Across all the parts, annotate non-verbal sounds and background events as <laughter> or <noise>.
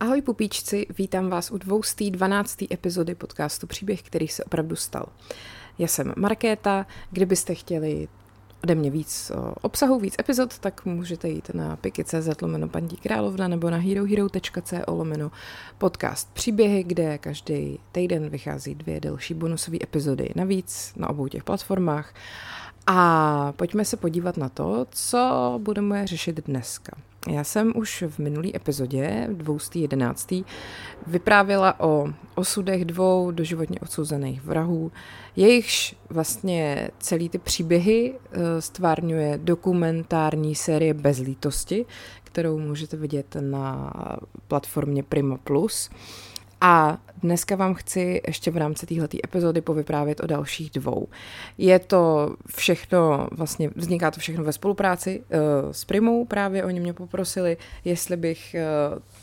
Ahoj pupíčci, vítám vás u 212. epizody podcastu Příběh, který se opravdu stal. Já jsem Markéta, kdybyste chtěli ode mě víc obsahu, víc epizod, tak můžete jít na piky.cz lomeno paní královna nebo na herohero.co lomeno podcast Příběhy, kde každý týden vychází dvě delší bonusové epizody navíc na obou těch platformách. A pojďme se podívat na to, co budeme řešit dneska. Já jsem už v minulý epizodě, 211. vyprávěla o osudech dvou doživotně odsouzených vrahů. Jejichž vlastně celý ty příběhy eh, stvárňuje dokumentární série Bez lítosti, kterou můžete vidět na platformě Prima Plus. A dneska vám chci ještě v rámci této epizody povyprávět o dalších dvou. Je to všechno, vlastně vzniká to všechno ve spolupráci uh, s Primou, právě oni mě poprosili, jestli bych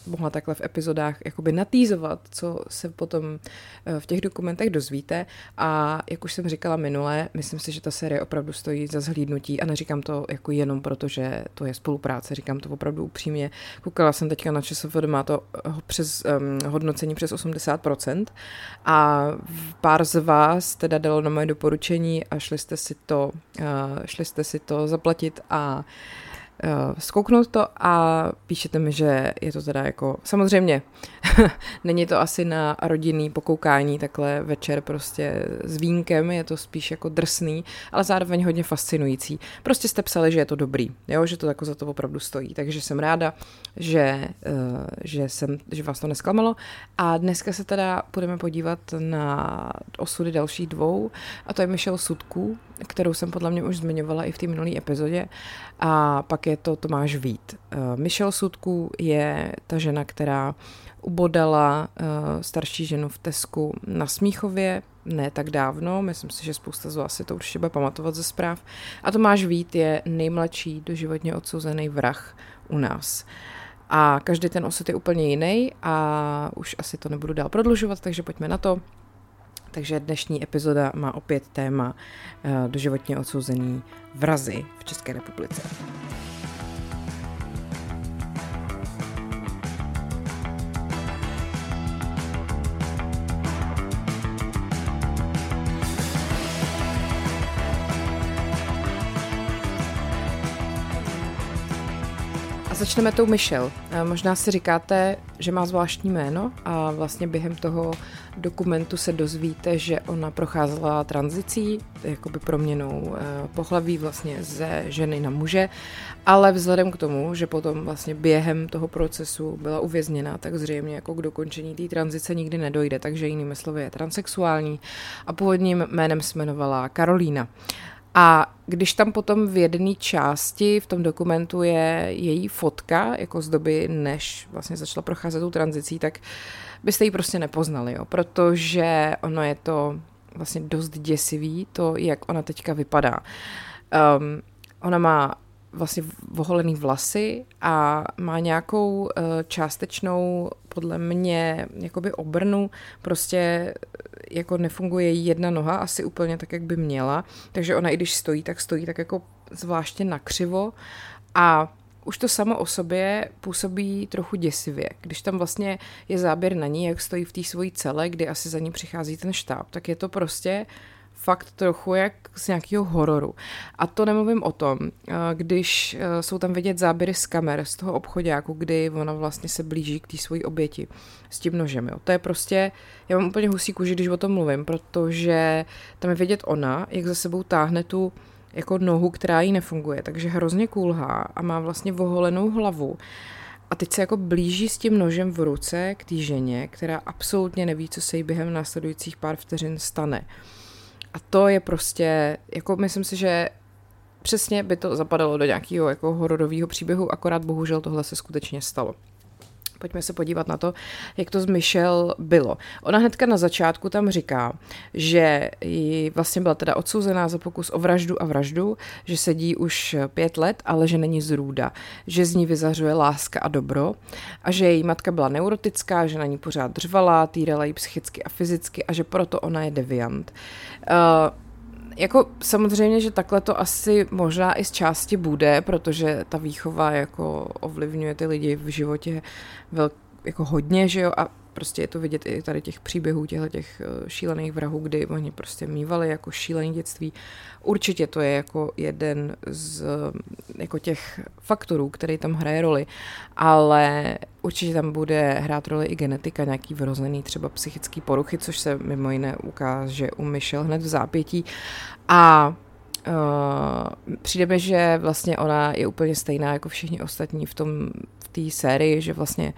uh, mohla takhle v epizodách jakoby natýzovat, co se potom uh, v těch dokumentech dozvíte. A jak už jsem říkala minule, myslím si, že ta série opravdu stojí za zhlídnutí a neříkám to jako jenom proto, že to je spolupráce, říkám to opravdu upřímně. Koukala jsem teďka na ČSFD, má to přes um, hodnocení přes 80 100% a pár z vás teda dalo na moje doporučení a šli jste si to, uh, šli jste si to zaplatit a zkouknout to a píšete mi, že je to teda jako, samozřejmě, <laughs> není to asi na rodinný pokoukání takhle večer prostě s vínkem, je to spíš jako drsný, ale zároveň hodně fascinující. Prostě jste psali, že je to dobrý, jo, že to jako za to opravdu stojí, takže jsem ráda, že, uh, že, jsem, že vás to nesklamalo a dneska se teda budeme podívat na osudy dalších dvou a to je Michelle Sudku, kterou jsem podle mě už zmiňovala i v té minulé epizodě. A pak je to Tomáš Vít. Uh, Michelle Sudku je ta žena, která ubodala uh, starší ženu v Tesku na Smíchově, ne tak dávno, myslím si, že spousta z vás si to určitě bude pamatovat ze zpráv. A Tomáš Vít je nejmladší doživotně odsouzený vrah u nás. A každý ten osud je úplně jiný a už asi to nebudu dál prodlužovat, takže pojďme na to. Takže dnešní epizoda má opět téma uh, doživotně odsouzený vrazy v České republice. Začneme tou Michelle. Možná si říkáte, že má zvláštní jméno a vlastně během toho dokumentu se dozvíte, že ona procházela tranzicí, jakoby proměnou eh, pohlaví vlastně ze ženy na muže, ale vzhledem k tomu, že potom vlastně během toho procesu byla uvězněna, tak zřejmě jako k dokončení té tranzice nikdy nedojde, takže jinými slovy je transexuální a původním jménem se jmenovala Karolína. A když tam potom v jedné části v tom dokumentu je její fotka, jako z doby, než vlastně začala procházet tu tranzicí, tak byste ji prostě nepoznali, jo, protože ono je to vlastně dost děsivý, to, jak ona teďka vypadá. Um, ona má vlastně voholený vlasy a má nějakou uh, částečnou, podle mě, jakoby obrnu, prostě jako nefunguje jedna noha asi úplně tak, jak by měla, takže ona i když stojí, tak stojí tak jako zvláště nakřivo. A už to samo o sobě působí trochu děsivě. Když tam vlastně je záběr na ní, jak stojí v té svojí cele, kdy asi za ní přichází ten štáb, tak je to prostě fakt trochu jak z nějakého hororu. A to nemluvím o tom, eh, když eh, jsou tam vidět záběry z kamer, z toho obchodáku, kdy ona vlastně se blíží k té svojí oběti s tím nožem. Jo. To je prostě, já mám úplně husí kůži, když o tom mluvím, protože tam je vidět ona, jak za sebou táhne tu jako nohu, která jí nefunguje, takže hrozně kulhá a má vlastně voholenou hlavu. A teď se jako blíží s tím nožem v ruce k té ženě, která absolutně neví, co se jí během následujících pár vteřin stane. A to je prostě, jako myslím si, že přesně by to zapadalo do nějakého jako hororového příběhu, akorát bohužel tohle se skutečně stalo. Pojďme se podívat na to, jak to s Michelle bylo. Ona hnedka na začátku tam říká, že jí vlastně byla teda odsouzená za pokus o vraždu a vraždu, že sedí už pět let, ale že není zrůda, že z ní vyzařuje láska a dobro a že její matka byla neurotická, že na ní pořád dřvala, týrala ji psychicky a fyzicky a že proto ona je deviant. Uh, jako samozřejmě, že takhle to asi možná i z části bude, protože ta výchova jako ovlivňuje ty lidi v životě velk, jako hodně, že jo, a prostě je to vidět i tady těch příběhů, těchto těch eh, šílených vrahů, kdy oni prostě mývali jako šílený dětství. Určitě to je jako jeden z jako těch faktorů, který tam hraje roli, ale určitě tam bude hrát roli i genetika, nějaký vrozený třeba psychický poruchy, což se mimo jiné ukáže u Michelle hned v zápětí. A Uh, přijde mi, že vlastně ona je úplně stejná jako všichni ostatní v tom v té sérii, že vlastně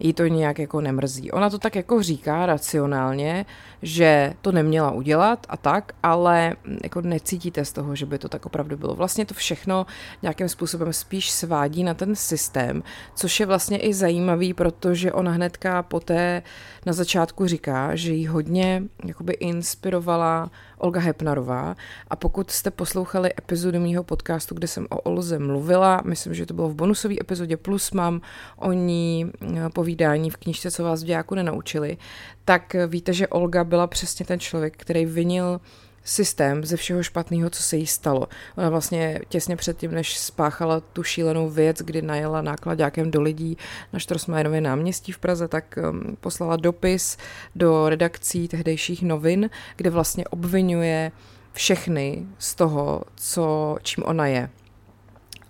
jí to nějak jako nemrzí. Ona to tak jako říká racionálně, že to neměla udělat a tak, ale jako necítíte z toho, že by to tak opravdu bylo. Vlastně to všechno nějakým způsobem spíš svádí na ten systém, což je vlastně i zajímavý, protože ona hnedka poté na začátku říká, že jí hodně jakoby inspirovala Olga Hepnarová a pokud jste poslouchali epizodu mýho podcastu, kde jsem o Olze mluvila, myslím, že to bylo v bonusové epizodě, plus mám o ní eh, povídání v knižce, co vás v dějáku nenaučili, tak víte, že Olga byla přesně ten člověk, který vinil systém ze všeho špatného, co se jí stalo. Ona vlastně těsně předtím, než spáchala tu šílenou věc, kdy najela nákladňákem do lidí na Štrosmajerově náměstí v Praze, tak um, poslala dopis do redakcí tehdejších novin, kde vlastně obvinuje všechny z toho, co, čím ona je.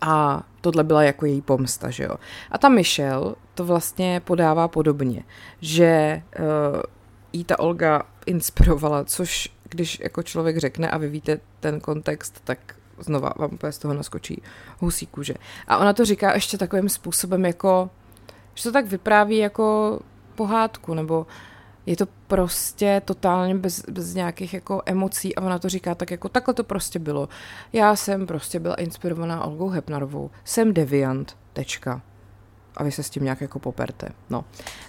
A tohle byla jako její pomsta, že jo. A ta Michelle to vlastně podává podobně, že uh, jí ta Olga inspirovala, což když jako člověk řekne a vy víte ten kontext, tak znova vám úplně z toho naskočí husí kůže. A ona to říká ještě takovým způsobem jako, že to tak vypráví jako pohádku, nebo je to prostě totálně bez, bez nějakých jako emocí a ona to říká tak jako takhle to prostě bylo. Já jsem prostě byla inspirovaná Olgou Hepnarovou, jsem deviant, tečka a vy se s tím nějak jako poperte. No.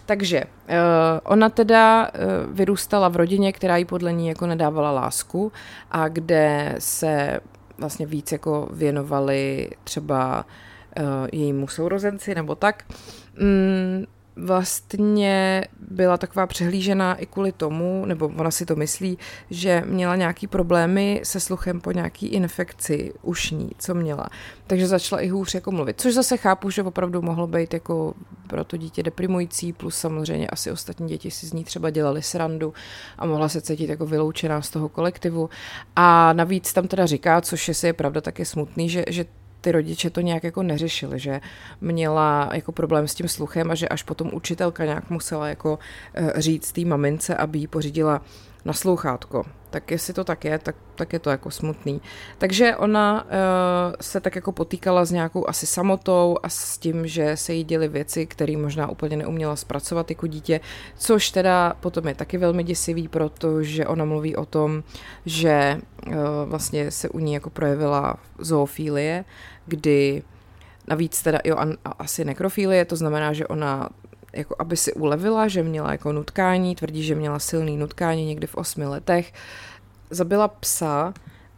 Takže uh, ona teda uh, vyrůstala v rodině, která jí podle ní jako nedávala lásku a kde se vlastně víc jako věnovali třeba uh, jejímu sourozenci nebo tak. Mm, vlastně byla taková přehlížená i kvůli tomu, nebo ona si to myslí, že měla nějaký problémy se sluchem po nějaký infekci ušní, co měla. Takže začala i hůř jako mluvit, což zase chápu, že opravdu mohlo být jako pro to dítě deprimující, plus samozřejmě asi ostatní děti si z ní třeba dělali srandu a mohla se cítit jako vyloučená z toho kolektivu. A navíc tam teda říká, což je si je pravda, tak je smutný, že, že ty rodiče to nějak jako neřešili, že měla jako problém s tím sluchem a že až potom učitelka nějak musela jako eh, říct té mamince, aby jí pořídila na slouchátko. Tak jestli to tak je, tak, tak je to jako smutný. Takže ona uh, se tak jako potýkala s nějakou asi samotou a s tím, že se jí děly věci, které možná úplně neuměla zpracovat jako dítě, což teda potom je taky velmi děsivý, protože ona mluví o tom, že uh, vlastně se u ní jako projevila zoofílie, kdy navíc teda jo, a, asi nekrofilie, to znamená, že ona jako aby si ulevila, že měla jako nutkání, tvrdí, že měla silný nutkání někdy v osmi letech, zabila psa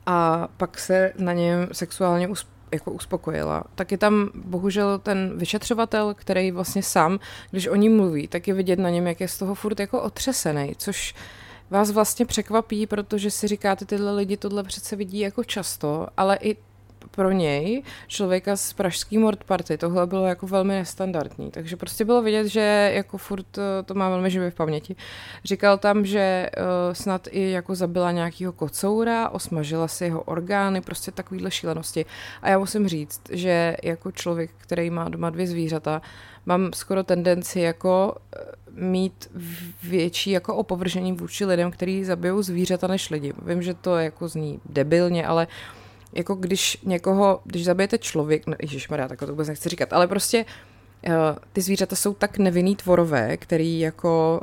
a pak se na něm sexuálně usp- jako uspokojila. Tak je tam bohužel ten vyšetřovatel, který vlastně sám, když o ní mluví, tak je vidět na něm, jak je z toho furt jako otřesený, což vás vlastně překvapí, protože si říkáte, tyhle lidi tohle přece vidí jako často, ale i pro něj, člověka z pražský Mord Party, tohle bylo jako velmi nestandardní, takže prostě bylo vidět, že jako furt eh, to má velmi živě v paměti. Říkal tam, že uh, snad i jako zabila nějakého kocoura, osmažila si jeho orgány, prostě takovýhle šílenosti. A já musím říct, že jako člověk, který má doma dvě zvířata, mám skoro tendenci jako eh, mít větší jako opovržení vůči lidem, kteří zabijou zvířata než lidi. Vím, že to jako zní debilně, ale uh, jako když někoho, když zabijete člověk, no ježišmarja, tak to vůbec nechci říkat, ale prostě uh, ty zvířata jsou tak nevinný tvorové, který jako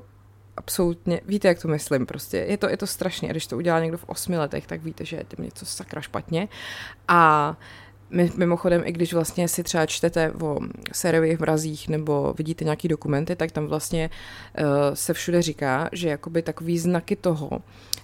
absolutně, víte, jak to myslím, prostě je to, je to strašně, a když to udělá někdo v osmi letech, tak víte, že je tím něco sakra špatně. A Mimochodem, i když vlastně si třeba čtete o sériových mrazích nebo vidíte nějaký dokumenty, tak tam vlastně uh, se všude říká, že jakoby takový znaky toho,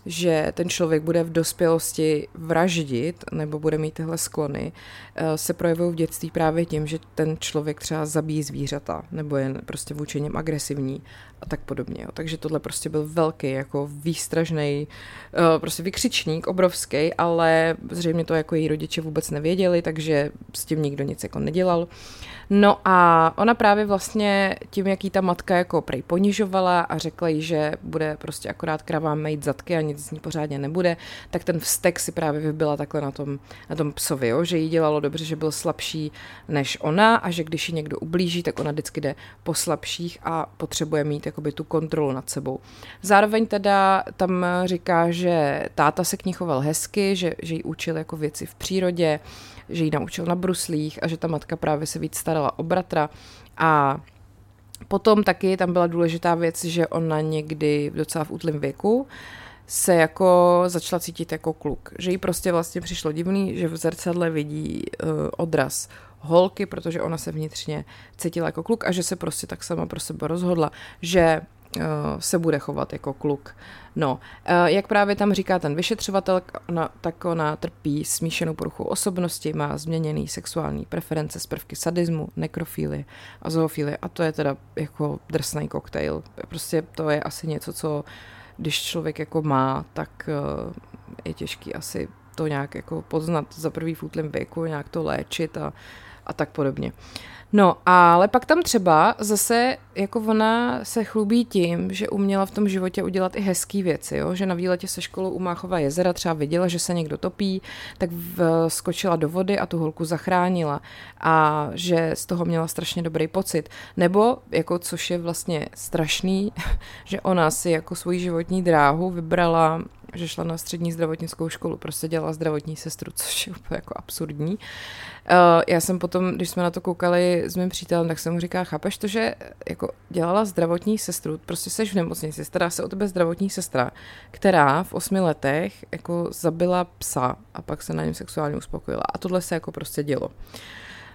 že ten člověk bude v dospělosti vraždit nebo bude mít tyhle sklony, eh, se projevují v dětství právě tím, že ten člověk třeba zabíjí zvířata nebo je prostě vůči něm agresivní a tak podobně. Jo. Takže tohle prostě byl velký, jako výstražný, eh, prostě vykřičník, obrovský, ale zřejmě to jako její rodiče vůbec nevěděli, tak takže s tím nikdo nic jako nedělal. No a ona právě vlastně tím, jaký ta matka jako prej ponižovala a řekla jí, že bude prostě akorát kravám mít zadky a nic z ní pořádně nebude, tak ten vztek si právě vybila takhle na tom, na tom psovi, jo? že jí dělalo dobře, že byl slabší než ona a že když ji někdo ublíží, tak ona vždycky jde po slabších a potřebuje mít jakoby tu kontrolu nad sebou. Zároveň teda tam říká, že táta se k ní choval hezky, že, že jí učil jako věci v přírodě, že ji naučil na bruslích a že ta matka právě se víc starala o bratra a potom taky tam byla důležitá věc, že ona někdy docela v útlém věku se jako začala cítit jako kluk. Že jí prostě vlastně přišlo divný, že v zrcadle vidí uh, odraz holky, protože ona se vnitřně cítila jako kluk a že se prostě tak sama pro sebe rozhodla, že uh, se bude chovat jako kluk. No, uh, jak právě tam říká ten vyšetřovatel, ona, tak ona trpí smíšenou poruchou osobnosti, má změněný sexuální preference z prvky sadismu, nekrofílie a zoofílie a to je teda jako drsný koktejl. Prostě to je asi něco, co když člověk jako má, tak uh, je těžký asi to nějak jako poznat za prvý v útlém věku, nějak to léčit a, a tak podobně. No, ale pak tam třeba zase, jako ona se chlubí tím, že uměla v tom životě udělat i hezké věci, jo? že na výletě se školou u Máchova jezera třeba viděla, že se někdo topí, tak v, skočila do vody a tu holku zachránila a že z toho měla strašně dobrý pocit. Nebo, jako což je vlastně strašný, <laughs> že ona si jako svoji životní dráhu vybrala že šla na střední zdravotnickou školu, prostě dělala zdravotní sestru, což je úplně jako absurdní. Uh, já jsem potom, když jsme na to koukali s mým přítelem, tak jsem mu říkala, chápeš to, že jako dělala zdravotní sestru, prostě seš v nemocnici, stará se o tebe zdravotní sestra, která v osmi letech jako zabila psa a pak se na něm sexuálně uspokojila. A tohle se jako prostě dělo. Uh,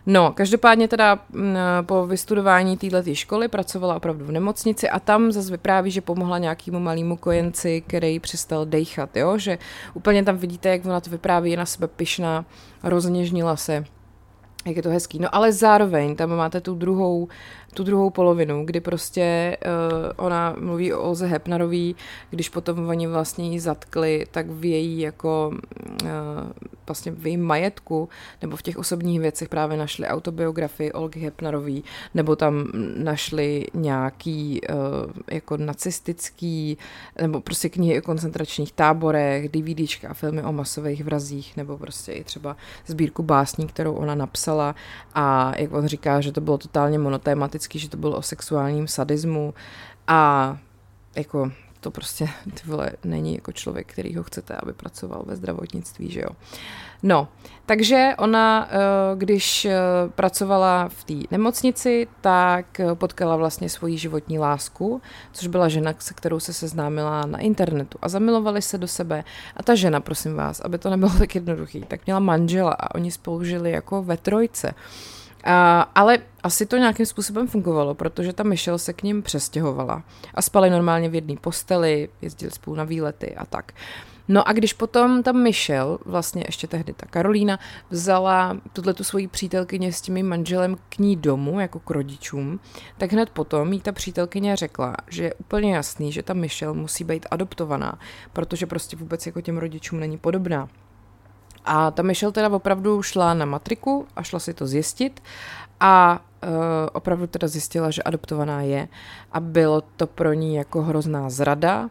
No, každopádně teda mm, po vystudování této školy pracovala opravdu v nemocnici a tam zase vypráví, že pomohla nějakému malému kojenci, který přestal dejchat, jo? že úplně tam vidíte, jak ona to vypráví, je na sebe pyšná, rozněžnila se jak je to hezký. No ale zároveň tam máte tu druhou, tu druhou polovinu, kdy prostě uh, ona mluví o Olze Hepnarový, když potom oni vlastně ji zatkli, tak v její jako uh, vlastně v jejím majetku nebo v těch osobních věcech právě našli autobiografii Olgy Hepnarový, nebo tam našli nějaký uh, jako nacistický, nebo prostě knihy o koncentračních táborech, DVDčka a filmy o masových vrazích, nebo prostě i třeba sbírku básní, kterou ona napsala. A jak on říká, že to bylo totálně monotématický, že to bylo o sexuálním sadismu a jako to prostě, ty vole, není jako člověk, který ho chcete, aby pracoval ve zdravotnictví, že jo. No, takže ona, eh, když eh, pracovala v té nemocnici, tak eh, potkala vlastně svoji životní lásku, což byla žena, se kterou se seznámila na internetu a zamilovali se do sebe. A ta žena, prosím vás, aby to nebylo tak jednoduchý, tak měla manžela a oni spolu žili jako ve trojce. Ale asi to nějakým způsobem fungovalo, protože ta Michelle se k ním přestěhovala a spali normálně v jedné posteli, jezdili spolu na výlety a tak. No a když potom ta Michelle, vlastně ještě tehdy ta Karolína, vzala tuhle tu svoji přítelkyně s tím manželem k ní domů, jako k rodičům, tak hned potom jí ta přítelkyně řekla, že je úplně jasný, že ta Michelle musí být adoptovaná, protože prostě vůbec jako těm rodičům není podobná. A ta Michelle teda opravdu šla na matriku a šla si to zjistit a uh, opravdu teda zjistila, že adoptovaná je a bylo to pro ní jako hrozná zrada,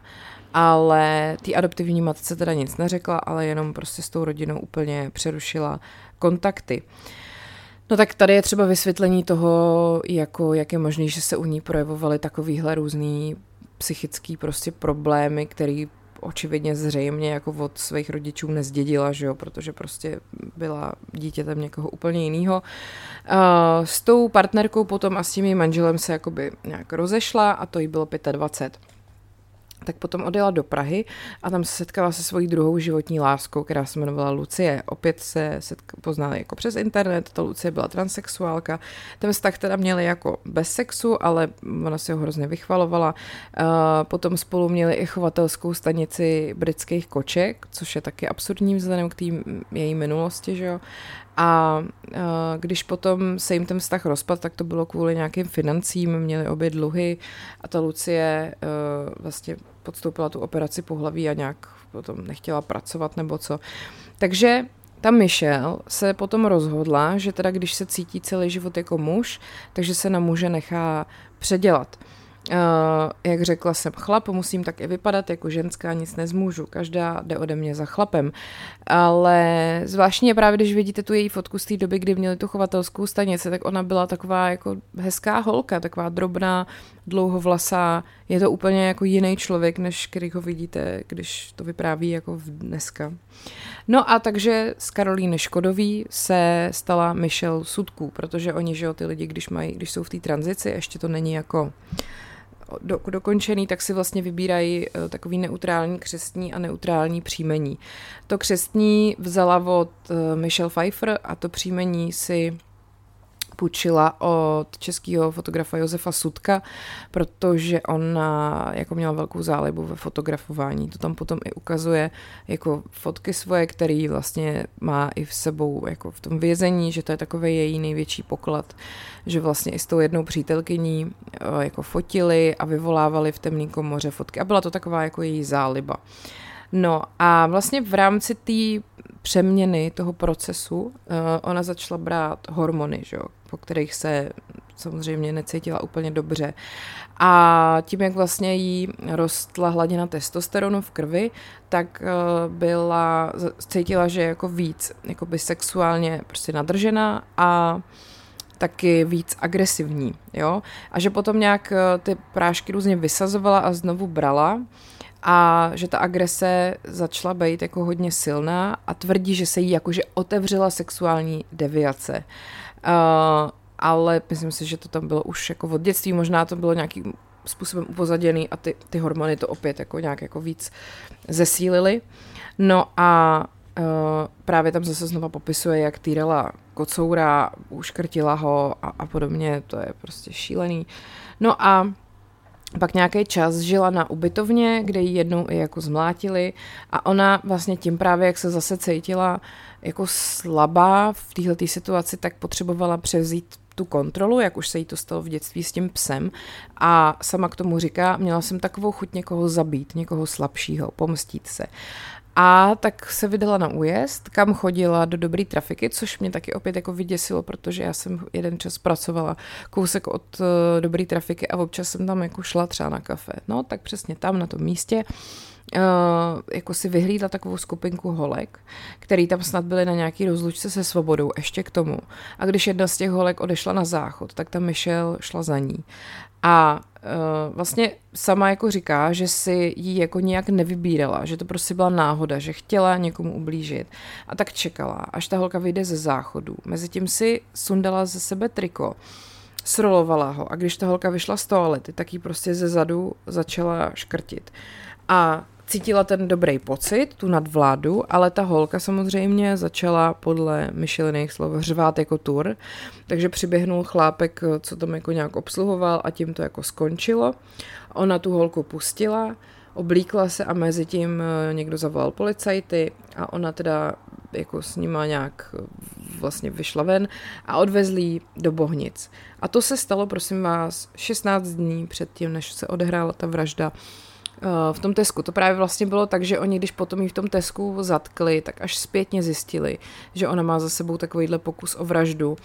ale ty adoptivní matce teda nic neřekla, ale jenom prostě s tou rodinou úplně přerušila kontakty. No tak tady je třeba vysvětlení toho, jako, jak je možné, že se u ní projevovaly takovýhle různý psychický prostě problémy, který očividně zřejmě jako od svých rodičů nezdědila, že jo, protože prostě byla dítětem někoho úplně jiného. Uh, s tou partnerkou potom a s tím manželem se jakoby nějak rozešla a to jí bylo 25 tak potom odjela do Prahy a tam se setkala se svojí druhou životní láskou, která se jmenovala Lucie. Opět se setka, poznali jako přes internet, ta Lucie byla transexuálka. Ten vztah teda měli jako bez sexu, ale ona si ho hrozně vychvalovala. Potom spolu měli i chovatelskou stanici britských koček, což je taky absurdní vzhledem k té její minulosti, že jo. A když potom se jim ten vztah rozpad, tak to bylo kvůli nějakým financím, měli obě dluhy a ta Lucie vlastně podstoupila tu operaci pohlaví a nějak potom nechtěla pracovat nebo co. Takže ta Michelle se potom rozhodla, že teda když se cítí celý život jako muž, takže se na muže nechá předělat. Uh, jak řekla jsem, chlap, musím tak i vypadat jako ženská, nic nezmůžu, každá jde ode mě za chlapem. Ale zvláštně je právě, když vidíte tu její fotku z té doby, kdy měli tu chovatelskou stanici, tak ona byla taková jako hezká holka, taková drobná, dlouhovlasá. Je to úplně jako jiný člověk, než který ho vidíte, když to vypráví jako v dneska. No a takže z Karolíny Škodový se stala Michelle Sudků, protože oni, že jo, ty lidi, když, mají, když jsou v té tranzici, ještě to není jako do, dokončený, tak si vlastně vybírají uh, takový neutrální křestní a neutrální příjmení. To křestní vzala od uh, Michelle Pfeiffer a to příjmení si půjčila od českého fotografa Josefa Sudka, protože ona jako měla velkou zálibu ve fotografování. To tam potom i ukazuje jako fotky svoje, který vlastně má i v sebou jako v tom vězení, že to je takový její největší poklad, že vlastně i s tou jednou přítelkyní eh, jako fotili a vyvolávali v temný komoře fotky. A byla to taková jako její záliba. No a vlastně v rámci té přeměny toho procesu uh, ona začala brát hormony, že jo, po kterých se samozřejmě necítila úplně dobře. A tím, jak vlastně jí rostla hladina testosteronu v krvi, tak uh, byla, cítila, že je jako víc jakoby sexuálně prostě nadržená a taky víc agresivní, jo. A že potom nějak uh, ty prášky různě vysazovala a znovu brala a že ta agrese začala být jako hodně silná a tvrdí, že se jí jakože otevřela sexuální deviace. Uh, ale myslím si, že to tam bylo už jako od dětství, možná to bylo nějakým způsobem upozaděný a ty, ty hormony to opět jako nějak jako víc zesílily. No a uh, právě tam zase znova popisuje, jak týrala kocoura, uškrtila ho a, a podobně, to je prostě šílený. No a pak nějaký čas žila na ubytovně, kde ji jednou i jako zmlátili a ona vlastně tím právě, jak se zase cítila jako slabá v této situaci, tak potřebovala převzít tu kontrolu, jak už se jí to stalo v dětství s tím psem a sama k tomu říká, měla jsem takovou chuť někoho zabít, někoho slabšího, pomstít se. A tak se vydala na újezd, kam chodila do dobré trafiky, což mě taky opět jako vyděsilo, protože já jsem jeden čas pracovala kousek od uh, dobré trafiky a občas jsem tam jako šla třeba na kafe. No, tak přesně tam na tom místě uh, jako si vyhlídla takovou skupinku holek, který tam snad byly na nějaký rozlučce se svobodou, ještě k tomu. A když jedna z těch holek odešla na záchod, tak ta Michelle šla za ní. A vlastně sama jako říká, že si ji jako nějak nevybírala, že to prostě byla náhoda, že chtěla někomu ublížit. A tak čekala, až ta holka vyjde ze záchodu. Mezitím si sundala ze sebe triko, srolovala ho a když ta holka vyšla z toalety, tak ji prostě ze zadu začala škrtit. A cítila ten dobrý pocit, tu nadvládu, ale ta holka samozřejmě začala podle Micheliných slov řvát jako tur, takže přiběhnul chlápek, co tam jako nějak obsluhoval a tím to jako skončilo. Ona tu holku pustila, oblíkla se a mezi tím eh, někdo zavolal policajty a ona teda jako s nima nějak eh, vlastně vyšla ven a odvezli do Bohnic. A to se stalo, prosím vás, 16 dní předtím, než se odehrála ta vražda v tom Tesku. To právě vlastně bylo tak, že oni, když potom ji v tom Tesku zatkli, tak až zpětně zjistili, že ona má za sebou takovýhle pokus o vraždu.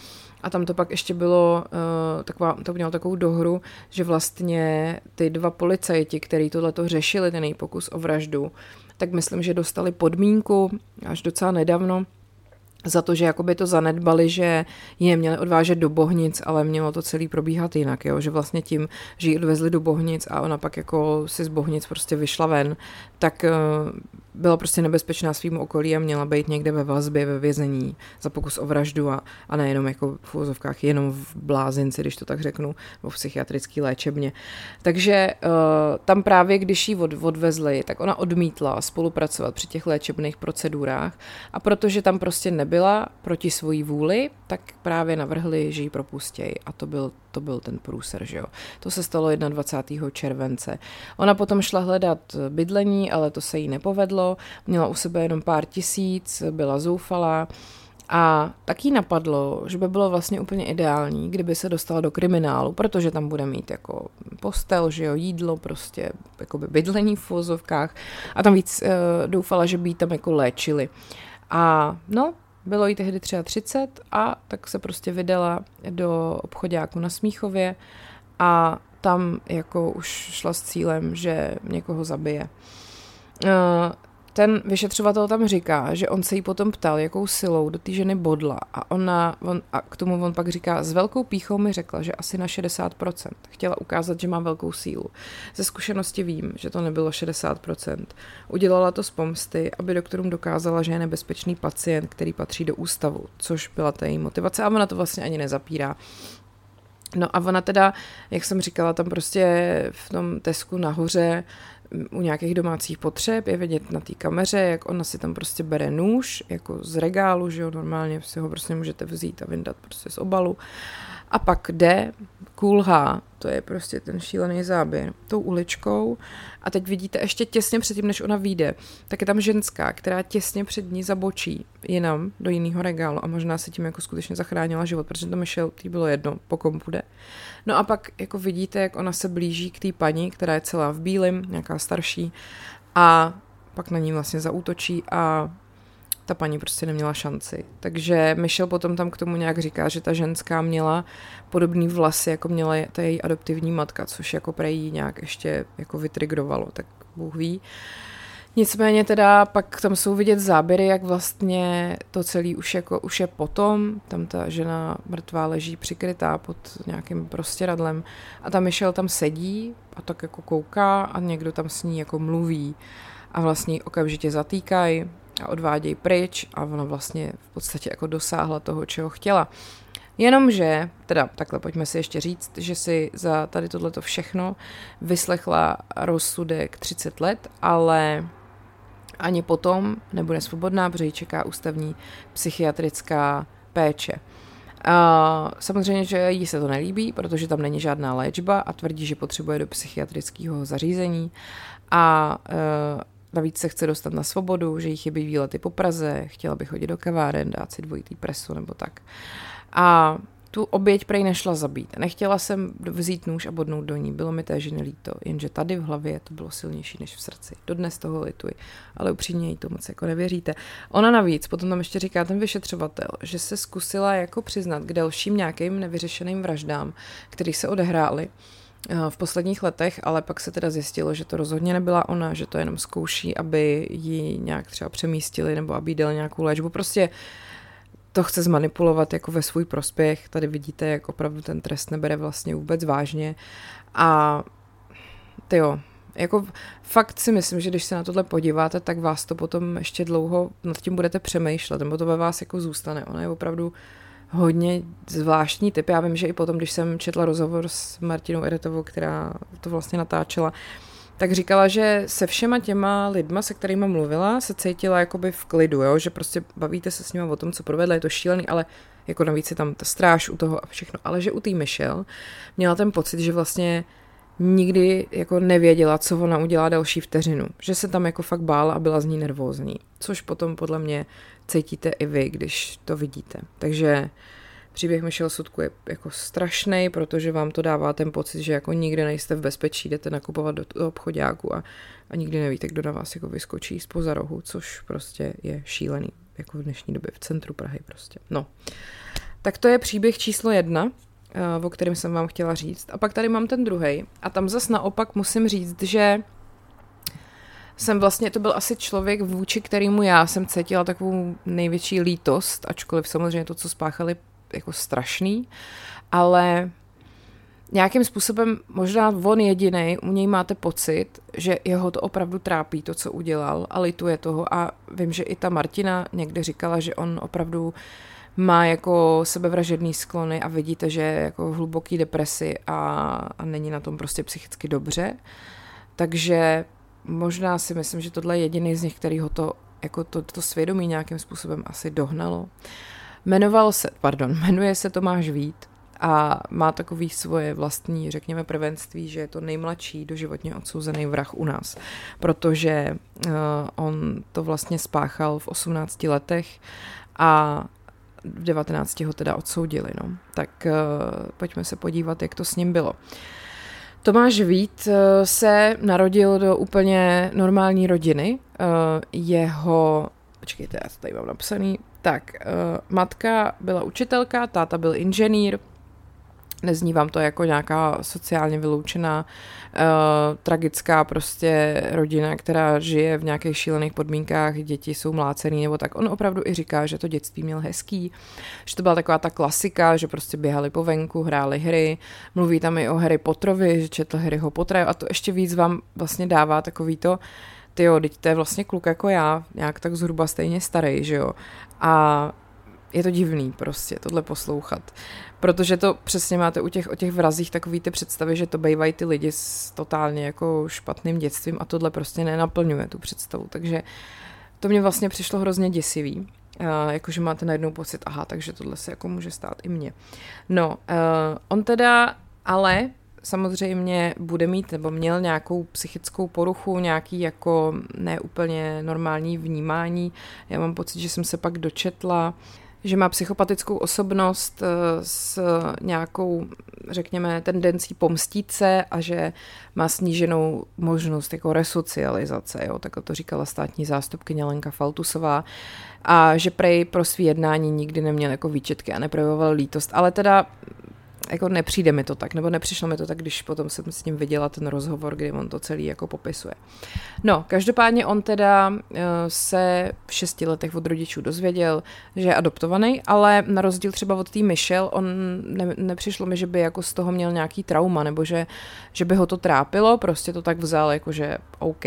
A tam to pak ještě bylo, uh, taková, to mělo takovou dohru, že vlastně ty dva policajti, kteří tohleto řešili, ten její pokus o vraždu, tak myslím, že dostali podmínku až docela nedávno, za to, že jakoby to zanedbali, že je měli odvážet do Bohnic, ale mělo to celý probíhat jinak, jo? že vlastně tím, že ji odvezli do Bohnic a ona pak jako si z Bohnic prostě vyšla ven, tak uh, byla prostě nebezpečná svým okolí a měla být někde ve vazbě, ve vězení za pokus o vraždu a, a nejenom jako v úvozovkách, jenom v blázinci, když to tak řeknu, v psychiatrické léčebně. Takže uh, tam právě, když ji od, odvezli, tak ona odmítla spolupracovat při těch léčebných procedurách a protože tam prostě nebyla proti svojí vůli, tak právě navrhli, že ji propustějí a to byl to byl ten průser, že jo. To se stalo 21. července. Ona potom šla hledat bydlení, ale to se jí nepovedlo. Měla u sebe jenom pár tisíc, byla zoufalá. A tak jí napadlo, že by bylo vlastně úplně ideální, kdyby se dostala do kriminálu, protože tam bude mít jako postel, že jo, jídlo, prostě jako by bydlení v vozovkách a tam víc uh, doufala, že by jí tam jako léčili. A no, Bylo jí tehdy 33 a tak se prostě vydala do obchodáku na Smíchově a tam jako už šla s cílem, že někoho zabije. Ten vyšetřovatel tam říká, že on se jí potom ptal, jakou silou do té ženy bodla a ona, on, a k tomu on pak říká, s velkou píchou mi řekla, že asi na 60%. Chtěla ukázat, že má velkou sílu. Ze zkušenosti vím, že to nebylo 60%. Udělala to z pomsty, aby doktorům dokázala, že je nebezpečný pacient, který patří do ústavu, což byla ta její motivace a ona to vlastně ani nezapírá. No a ona teda, jak jsem říkala, tam prostě v tom Tesku nahoře u nějakých domácích potřeb, je vidět na té kameře, jak ona si tam prostě bere nůž, jako z regálu, že jo, normálně si ho prostě můžete vzít a vyndat prostě z obalu. A pak jde, kulhá, to je prostě ten šílený záběr, tou uličkou a teď vidíte ještě těsně předtím, než ona vyjde, tak je tam ženská, která těsně před ní zabočí jinam do jiného regálu a možná se tím jako skutečně zachránila život, protože to Michelle, tý bylo jedno, po kom půjde. No a pak jako vidíte, jak ona se blíží k té paní, která je celá v bílém, nějaká starší a pak na ní vlastně zaútočí a ta paní prostě neměla šanci. Takže Michelle potom tam k tomu nějak říká, že ta ženská měla podobný vlasy, jako měla ta její adoptivní matka, což jako prej nějak ještě jako vytrigrovalo, tak Bůh ví. Nicméně teda pak tam jsou vidět záběry, jak vlastně to celé už, jako, už je potom, tam ta žena mrtvá leží přikrytá pod nějakým prostěradlem a ta Michelle tam sedí a tak jako kouká a někdo tam s ní jako mluví a vlastně okamžitě zatýkají a odvádějí pryč a ona vlastně v podstatě jako dosáhla toho, čeho chtěla. Jenomže, teda takhle pojďme si ještě říct, že si za tady tohleto všechno vyslechla rozsudek 30 let, ale ani potom nebude svobodná, protože ji čeká ústavní psychiatrická péče. A samozřejmě, že jí se to nelíbí, protože tam není žádná léčba a tvrdí, že potřebuje do psychiatrického zařízení a e, Navíc se chce dostat na svobodu, že jí chybí výlety po Praze, chtěla by chodit do kaváren, dát si dvojitý presu nebo tak. A tu oběť prej nešla zabít. Nechtěla jsem vzít nůž a bodnout do ní. Bylo mi té ženy líto, jenže tady v hlavě to bylo silnější než v srdci. Dodnes toho lituji, ale upřímně jí to moc jako nevěříte. Ona navíc, potom tam ještě říká ten vyšetřovatel, že se zkusila jako přiznat k dalším nějakým nevyřešeným vraždám, které se odehrály Eh, v posledních letech, ale pak se teda zjistilo, že to rozhodně nebyla ona, že to jenom zkouší, aby ji nějak třeba přemístili nebo aby jí dali nějakou léčbu. Prostě to chce zmanipulovat jako ve svůj prospěch. Tady vidíte, jak opravdu ten trest nebere vlastně vůbec vážně. A ty jo, jako fakt si myslím, že když se na tohle podíváte, tak vás to potom ještě dlouho nad tím budete přemýšlet, nebo to ve vás jako zůstane. Ona je opravdu hodně zvláštní typ. Já vím, že i potom, když jsem četla rozhovor s Martinou Eretovou, která to vlastně natáčela, tak říkala, že se všema těma lidma, se kterými mluvila, se cítila jakoby v klidu, jo? že prostě bavíte se s nimi o tom, co provedla, je to šílený, ale jako navíc je tam ta stráž u toho a všechno, ale že u té Michelle měla ten pocit, že vlastně nikdy jako nevěděla, co ona udělá další vteřinu. Že se tam jako fakt bála a byla z ní nervózní. Což potom podle mě cítíte i vy, když to vidíte. Takže příběh Michelle Sudku je jako strašný, protože vám to dává ten pocit, že jako nikdy nejste v bezpečí, jdete nakupovat do, do obchodáku a, a nikdy nevíte, kdo na vás jako vyskočí z rohu, což prostě je šílený, jako v dnešní době v centru Prahy prostě. No, tak to je příběh číslo jedna, eh, o kterém jsem vám chtěla říct. A pak tady mám ten druhý. A tam zas naopak musím říct, že jsem vlastně, to byl asi člověk vůči kterému já jsem cítila takovou největší lítost, ačkoliv samozřejmě to, co spáchali, jako strašný, ale nějakým způsobem možná on jediný, u něj máte pocit, že jeho to opravdu trápí, to, co udělal a lituje toho a vím, že i ta Martina někde říkala, že on opravdu má jako sebevražedný sklony a vidíte, že je jako hluboký depresi a, a není na tom prostě psychicky dobře. Takže možná si myslím, že tohle je jediný z nich, který ho to, jako to, to svědomí nějakým způsobem asi dohnalo. Jmenoval se, pardon, <laughs> jmenuje se Tomáš Vít a má takový svoje vlastní, řekněme, prvenství, že je to nejmladší doživotně odsouzený vrah u nás, protože uh, on to vlastně spáchal v 18 letech a v 19 ho teda odsoudili. No. Tak uh, pojďme se podívat, jak to s ním bylo. Tomáš Vít eh, se narodil do úplně normální rodiny. Eh, jeho, počkejte, já to tady mám napsaný, Tak, uh, matka byla učitelka, táta byl inženýr, Nezní vám to jako nějaká sociálně vyloučená, uh, tragická prostě rodina, která žije v nějakých šílených podmínkách, děti jsou mlácený nebo tak. On opravdu i říká, že to dětství měl hezký, že to byla taková ta klasika, že prostě běhali po venku, hráli hry, mluví tam i o Harry Potterovi, že četl Harryho Pottera a to ještě víc vám vlastně dává takový to, ty jo, teď to je vlastně kluk jako já, nějak tak zhruba stejně starý, že jo. A je to divný prostě tohle poslouchat. Protože to přesně máte u těch, o těch vrazích takový ty představy, že to bývají ty lidi s totálně jako špatným dětstvím a tohle prostě nenaplňuje tu představu. Takže to mě vlastně přišlo hrozně děsivý. Uh, jakože máte najednou pocit, aha, takže tohle se jako může stát i mně. No, uh, on teda ale samozřejmě bude mít nebo měl nějakou psychickou poruchu, nějaký jako neúplně normální vnímání. Já mám pocit, že jsem se pak dočetla, že má psychopatickou osobnost eh, s nějakou, řekněme, tendencí pomstít se a že má sníženou možnost jako resocializace, jo, tak to říkala státní zástupkyně Lenka Faltusová. A že prej pro svý jednání nikdy neměl jako výčetky a neprojevoval lítost, ale teda jako nepřijde mi to tak, nebo nepřišlo mi to tak, když potom jsem s ním viděla ten rozhovor, kdy on to celý jako popisuje. No, každopádně on teda uh, se v šesti letech od rodičů dozvěděl, že je adoptovaný, ale na rozdíl třeba od té Michelle, on ne, nepřišlo mi, že by jako z toho měl nějaký trauma, nebo že, že by ho to trápilo, prostě to tak vzal, jakože OK.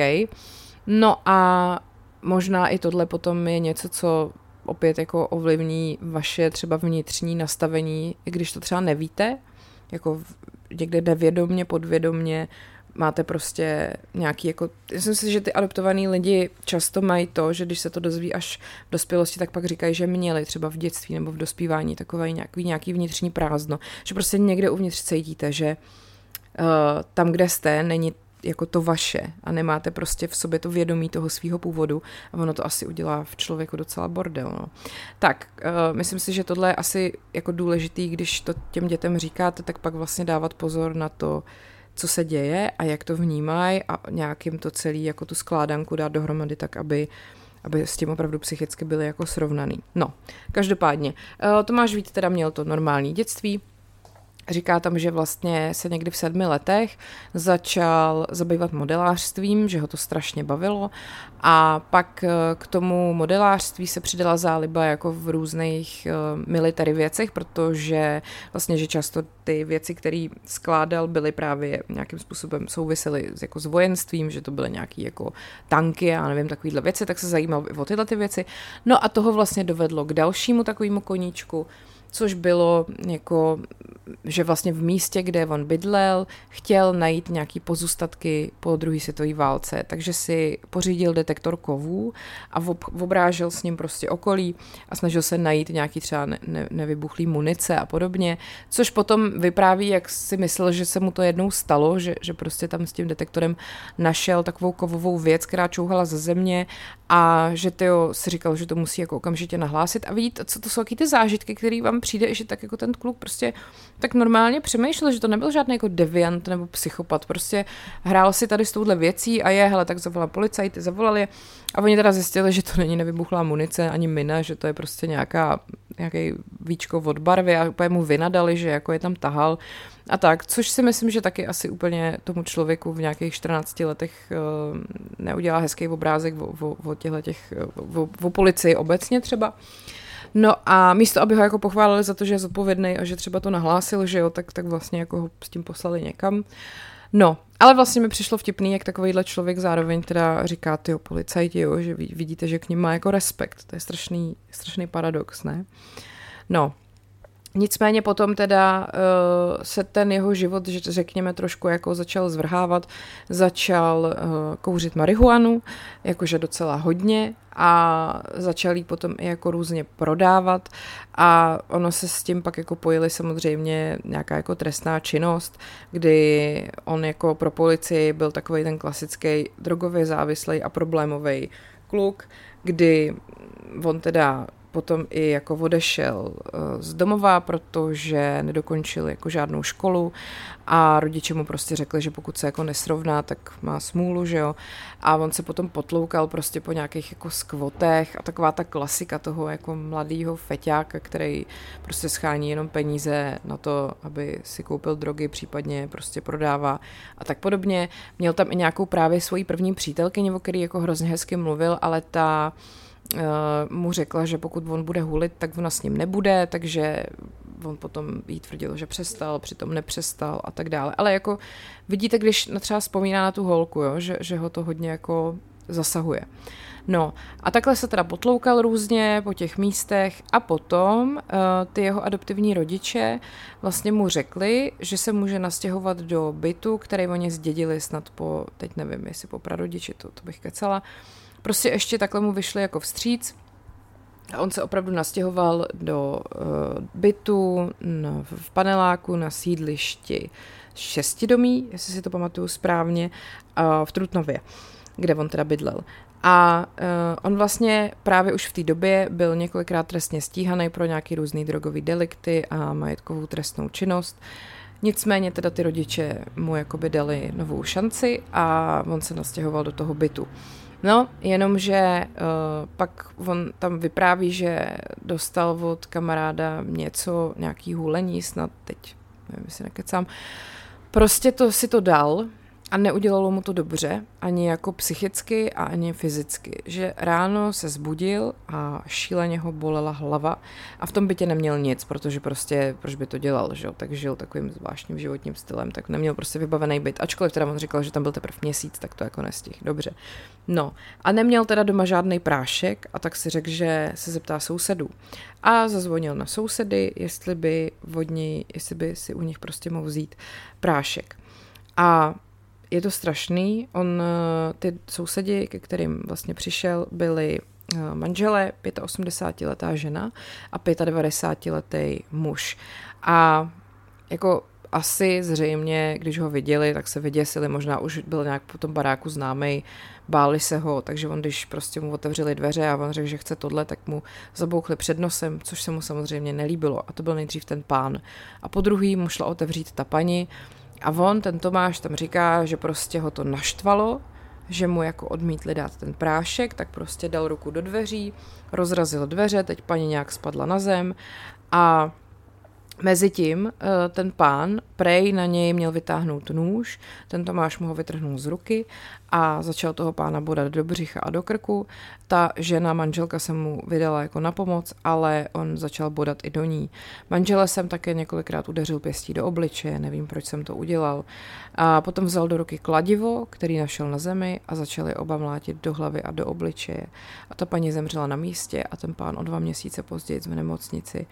No a možná i tohle potom je něco, co opět jako ovlivní vaše třeba vnitřní nastavení, i když to třeba nevíte, jako někde nevědomně, podvědomně, máte prostě nějaký jako, myslím si, že ty adoptovaný lidi často mají to, že když se to dozví až v dospělosti, tak pak říkají, že měli třeba v dětství nebo v dospívání takové nějaký, nějaký vnitřní prázdno, že prostě někde uvnitř cítíte, že uh, tam, kde jste, není jako to vaše a nemáte prostě v sobě to vědomí toho svého původu a ono to asi udělá v člověku docela bordel. No. Tak, uh, myslím si, že tohle je asi jako důležitý, když to těm dětem říkáte, tak pak vlastně dávat pozor na to, co se děje a jak to vnímají a nějakým to celý jako tu skládanku dát dohromady tak, aby aby s tím opravdu psychicky byli jako srovnaný. No, každopádně, uh, Tomáš Vít teda měl to normální dětství, Říká tam, že vlastně se někdy v sedmi letech začal zabývat modelářstvím, že ho to strašně bavilo a pak eh, k tomu modelářství se přidala záliba jako v různých uh, military věcech, protože vlastně, že často ty věci, které skládal, byly právě nějakým způsobem souvisely jako s vojenstvím, že to byly nějaké jako tanky a nevím, takovýhle věci, tak se zajímal o tyhle ty věci. No a toho vlastně dovedlo k dalšímu takovému koníčku, což bylo jako, že vlastně v místě, kde on bydlel, chtěl najít nějaký pozůstatky po druhé světové válce, takže si pořídil detektor kovů a obrážel s ním prostě okolí a snažil se najít nějaký třeba ne, ne, nevybuchlý munice a podobně, což potom vypráví, jak si myslel, že se mu to jednou stalo, že, že prostě tam s tím detektorem našel takovou kovovou věc, která čouhala ze země a že ty si říkal, že to musí jako okamžitě nahlásit. A vidíte, co to jsou ty zážitky, které vám přijde, že tak jako ten kluk prostě tak normálně přemýšlel, že to nebyl žádný jako deviant nebo psychopat, prostě hrál si tady s touhle věcí a je, hele, tak zavolal policajty, zavolali a oni teda zjistili, že to není nevybuchlá munice ani mina, že to je prostě nějaká, nějaký víčko od barvy a úplně mu vynadali, že jako je tam tahal. A tak, což si myslím, že taky asi úplně tomu člověku v nějakých 14 letech uh, neudělá hezký obrázek o, o, o těchto těch, o, o policii obecně třeba. No a místo, aby ho jako pochválili za to, že je zodpovědný a že třeba to nahlásil, že jo, tak, tak vlastně jako ho s tím poslali někam. No, ale vlastně mi přišlo vtipný, jak takovýhle člověk zároveň teda říká ty policajti, jo, že vidíte, že k ním má jako respekt. To je strašný, strašný paradox, ne? No, Nicméně potom teda uh, se ten jeho život, že řekněme, trošku jako začal zvrhávat, začal uh, kouřit marihuanu, jakože docela hodně a začal ji potom i jako různě prodávat. A ono se s tím pak jako pojili samozřejmě nějaká jako trestná činnost, kdy on jako pro policii byl takový ten klasický drogově závislý a problémový kluk, kdy on teda potom i jako odešel eh, z domova, protože nedokončil jako žádnou školu a rodiče mu prostě řekli, že pokud se jako nesrovná, tak má smůlu, že jo. A on se potom potloukal prostě po nějakých jako skvotech a taková ta klasika toho jako mladého feťáka, který prostě schání jenom peníze na to, aby si koupil drogy, případně prostě prodává a tak podobně. Měl tam i nějakou právě svoji první přítelkyni, o který jako hrozně hezky mluvil, ale ta mu řekla, že pokud on bude hulit, tak ona s ním nebude, takže on potom jí tvrdil, že přestal, přitom nepřestal a tak dále. Ale jako vidíte, když třeba vzpomíná na tu holku, jo, že, že ho to hodně jako zasahuje. No a takhle se teda potloukal různě po těch místech a potom uh, ty jeho adoptivní rodiče vlastně mu řekli, že se může nastěhovat do bytu, který oni zdědili snad po, teď nevím, jestli po prarodiči, to, to bych kecela. Prostě ještě takhle mu vyšli jako vstříc a on se opravdu nastěhoval do uh, bytu no, v paneláku na sídlišti šestidomí, jestli si to pamatuju správně, uh, v Trutnově, kde on teda bydlel. A uh, on vlastně právě už v té době byl několikrát trestně stíhaný pro nějaký různý drogový delikty a majetkovou trestnou činnost. Nicméně teda ty rodiče mu jakoby dali novou šanci a on se nastěhoval do toho bytu. No, jenomže uh, pak on tam vypráví, že dostal od kamaráda něco, nějaký hulení, snad teď, nevím, jestli nekecám, prostě to si to dal a neudělalo mu to dobře, ani jako psychicky a ani fyzicky. Že ráno se zbudil a šíleně ho bolela hlava a v tom bytě neměl nic, protože prostě, proč by to dělal, že jo? tak žil takovým zvláštním životním stylem, tak neměl prostě vybavený byt. Ačkoliv teda on říkal, že tam byl teprve měsíc, tak to jako nestih. Dobře. No a neměl teda doma žádný prášek a tak si řekl, že se zeptá sousedů. A zazvonil na sousedy, jestli by vodní, jestli by si u nich prostě mohl vzít prášek. A je to strašný. On, eh, ty sousedi, ke kterým vlastně přišel, byli eh, manžele, 85-letá žena a 95-letý muž. A jako asi zřejmě, když ho viděli, tak se vyděsili, možná už byl nějak po tom baráku známý, báli se ho, takže on, když prostě mu otevřeli dveře a on řekl, že chce tohle, tak mu zabouchli před nosem, což se mu samozřejmě nelíbilo. A to byl nejdřív ten pán. A po druhý mu šla otevřít ta paní, a on, ten Tomáš, tam říká, že prostě ho to naštvalo, že mu jako odmítli dát ten prášek, tak prostě dal ruku do dveří, rozrazil dveře, teď paní nějak spadla na zem a Mezitím eh, ten pán prej na něj měl vytáhnout nůž, ten Tomáš mu ho vytrhnul z ruky a začal toho pána bodat do břicha a do krku. Ta žena, manželka se mu vydala jako na pomoc, ale on začal bodat i do ní. Manžele jsem také několikrát udeřil pěstí do obličeje, nevím, proč jsem to udělal. A potom vzal do ruky kladivo, který našel na zemi a začali oba mlátit do hlavy a do obličeje. A ta paní zemřela na místě a ten pán o dva měsíce později v nemocnici.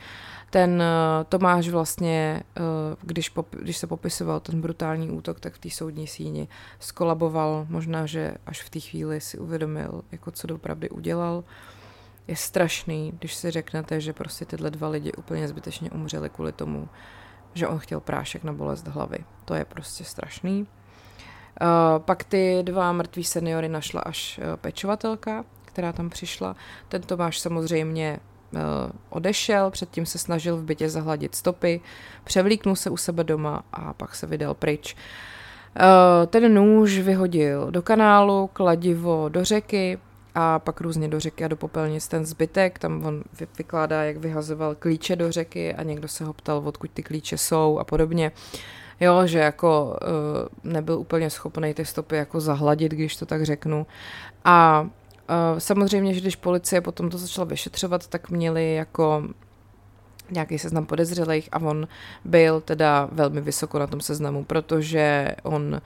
Ten eh, Tomáš vlastně, eh, když, pop, když se popisoval ten brutální útok, tak v té soudní síni skolaboval, možná, že až v té chvíli si uvědomil, jako co dopravdy udělal. Je strašný, když si řeknete, že prostě tyhle dva lidi úplně zbytečně umřeli kvůli tomu, že on chtěl prášek na bolest hlavy. To je prostě strašný. Uh, pak ty dva mrtví seniory našla až uh, pečovatelka, která tam přišla. Ten Tomáš samozřejmě odešel, předtím se snažil v bytě zahladit stopy, převlíknul se u sebe doma a pak se vydal pryč. Uh, ten nůž vyhodil do kanálu, kladivo do řeky, a pak různě do řeky a do popelnic ten zbytek, tam on vykládá, jak vyhazoval klíče do řeky a někdo se ho ptal, odkud ty klíče jsou a podobně. Jo, že jako uh, nebyl úplně schopný ty stopy jako zahladit, když to tak řeknu. A samozřejmě, že když policie potom to začala vyšetřovat, tak měli jako nějaký seznam podezřelých a on byl teda velmi vysoko na tom seznamu, protože on,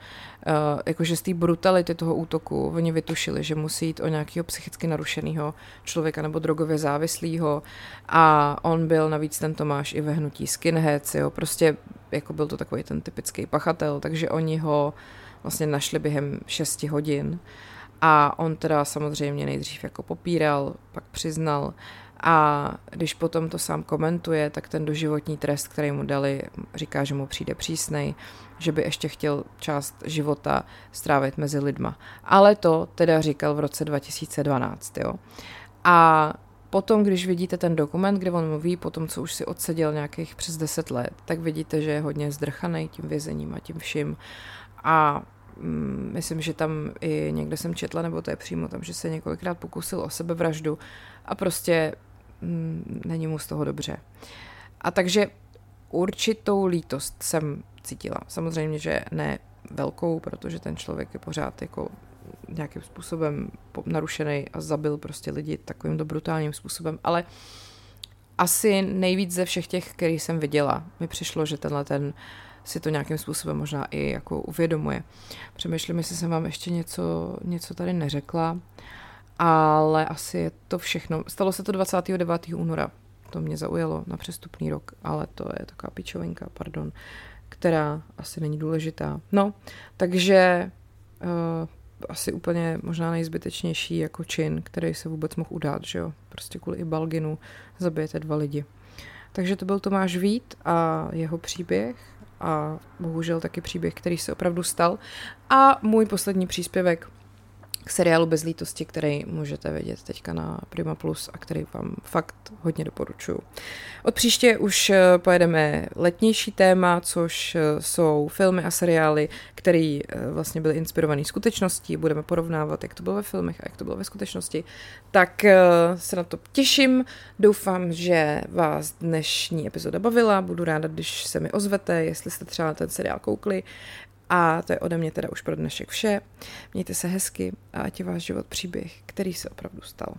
uh, jakože z té brutality toho útoku, oni vytušili, že musí jít o nějakého psychicky narušeného člověka nebo drogově závislého a on byl navíc ten Tomáš i ve hnutí skinheads, jo, prostě jako byl to takový ten typický pachatel, takže oni ho vlastně našli během 6 hodin a on teda samozřejmě nejdřív jako popíral, pak přiznal, a když potom to sám komentuje, tak ten doživotní trest, který mu dali, říká, že mu přijde přísnej, že by ještě chtěl část života strávit mezi lidma. Ale to teda říkal v roce 2012, jo. A potom, když vidíte ten dokument, kde on mluví, po tom, co už si odseděl nějakých přes 10 let, tak vidíte, že je hodně zdrchaný tím vězením a tím vším. A myslím, že tam i někde jsem četla, nebo to je přímo tam, že se několikrát pokusil o sebevraždu a prostě mm, není mu z toho dobře. A takže určitou lítost jsem cítila. Samozřejmě, že ne velkou, protože ten člověk je pořád jako nějakým způsobem narušený a zabil prostě lidi takovým brutálním způsobem, ale asi nejvíc ze všech těch, který jsem viděla, mi přišlo, že tenhle ten si to nějakým způsobem možná i jako uvědomuje. Přemýšlím, jestli jsem vám ještě něco, něco tady neřekla, ale asi je to všechno. Stalo se to 29. února, to mě zaujalo na přestupný rok, ale to je taková pičovinka, pardon, která asi není důležitá. No, takže uh, asi úplně možná nejzbytečnější jako čin, který se vůbec mohl udát, že jo. Prostě kvůli i Balginu zabijete dva lidi. Takže to byl Tomáš Vít a jeho příběh a bohužel taky příběh, který se opravdu stal. A můj poslední příspěvek k seriálu Bez lítosti, který můžete vidět teďka na Prima Plus a který vám fakt hodně doporučuju. Od příště už eh, pojedeme letnější téma, což eh, jsou filmy a seriály, které eh, vlastně byly inspirované skutečností. Budeme porovnávat, jak to bylo ve filmech a jak to bylo ve skutečnosti. Tak se na to těším. Doufám, že vás dnešní epizoda bavila. Budu ráda, když se mi ozvete, jestli jste třeba ten seriál koukli a to je ode mě teda už pro dnešek vše. Mějte se hezky a ať je váš život příběh, který se opravdu stal.